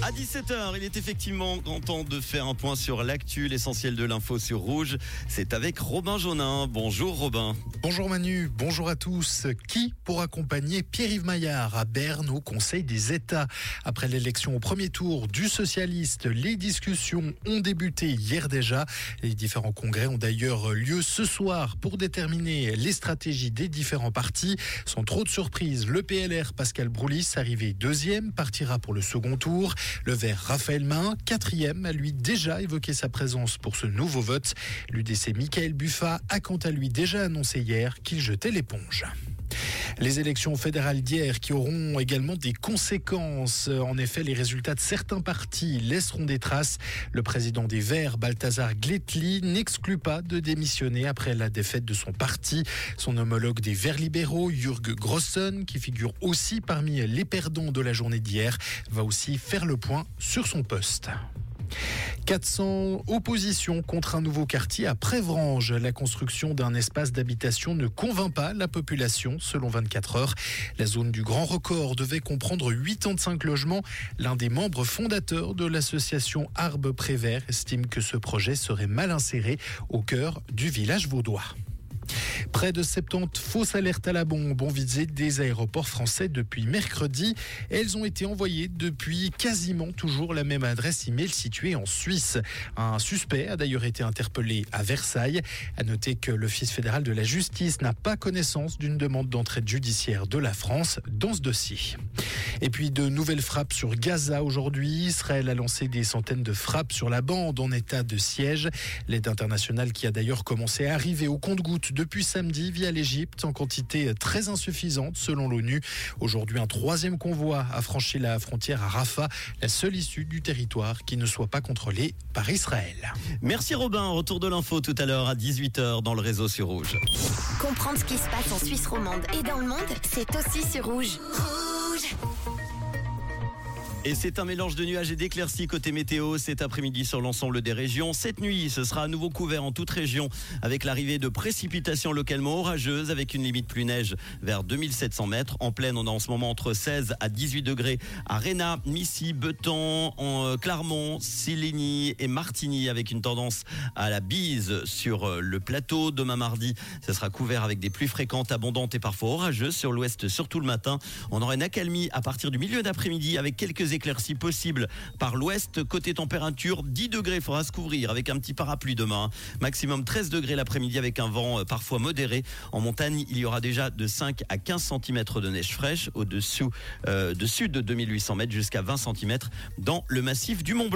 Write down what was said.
À 17h, il est effectivement temps de faire un point sur l'actu, l'essentiel de l'info sur Rouge. C'est avec Robin Jaunin. Bonjour Robin. Bonjour Manu, bonjour à tous. Qui pour accompagner Pierre-Yves Maillard à Berne au Conseil des États? Après l'élection au premier tour du socialiste, les discussions ont débuté hier déjà. Les différents congrès ont d'ailleurs lieu ce soir pour déterminer les stratégies des différents partis. Sans trop de surprises, le PLR Pascal Broulis, arrivé deuxième, partira pour le second tour. Le vert Raphaël Main, quatrième, a lui déjà évoqué sa présence pour ce nouveau vote. L'UDC Michael Buffa a quant à lui déjà annoncé hier qu'il jetait l'éponge. Les élections fédérales d'hier qui auront également des conséquences. En effet, les résultats de certains partis laisseront des traces. Le président des Verts, Balthazar Gletli, n'exclut pas de démissionner après la défaite de son parti. Son homologue des Verts libéraux, Jürg Grossen, qui figure aussi parmi les perdants de la journée d'hier, va aussi faire le point sur son poste. 400 oppositions contre un nouveau quartier à Prévrange. La construction d'un espace d'habitation ne convainc pas la population, selon 24 heures. La zone du Grand Record devait comprendre 85 logements. L'un des membres fondateurs de l'association Arbe Prévert estime que ce projet serait mal inséré au cœur du village vaudois. Près de 70 fausses alertes à la bombe ont visé des aéroports français depuis mercredi. Elles ont été envoyées depuis quasiment toujours la même adresse email située en Suisse. Un suspect a d'ailleurs été interpellé à Versailles. À noter que l'Office fédéral de la justice n'a pas connaissance d'une demande d'entraide judiciaire de la France dans ce dossier. Et puis de nouvelles frappes sur Gaza aujourd'hui. Israël a lancé des centaines de frappes sur la bande en état de siège. L'aide internationale qui a d'ailleurs commencé à arriver au compte-gouttes depuis samedi via l'Égypte en quantité très insuffisante selon l'ONU. Aujourd'hui, un troisième convoi a franchi la frontière à Rafah, la seule issue du territoire qui ne soit pas contrôlée par Israël. Merci Robin, retour de l'info tout à l'heure à 18h dans le réseau sur Rouge. Comprendre ce qui se passe en Suisse romande et dans le monde, c'est aussi sur Rouge. Rouge et c'est un mélange de nuages et d'éclaircies côté météo cet après-midi sur l'ensemble des régions. Cette nuit, ce sera à nouveau couvert en toute région avec l'arrivée de précipitations localement orageuses avec une limite plus neige vers 2700 mètres. En pleine, on a en ce moment entre 16 à 18 degrés à Réna, Missy, Beton, en euh, Clermont, Siligny et Martigny avec une tendance à la bise sur euh, le plateau. Demain mardi, ce sera couvert avec des pluies fréquentes, abondantes et parfois orageuses sur l'ouest, surtout le matin. On aura une accalmie à partir du milieu d'après-midi avec quelques éclaircies possibles par l'ouest. Côté température, 10 degrés, faudra se couvrir avec un petit parapluie demain. Maximum 13 degrés l'après-midi avec un vent euh, parfois modéré. En montagne, il y aura déjà de 5 à 15 cm de neige fraîche au-dessous euh, de sud de 2800 mètres jusqu'à 20 cm dans le massif du Mont Blanc.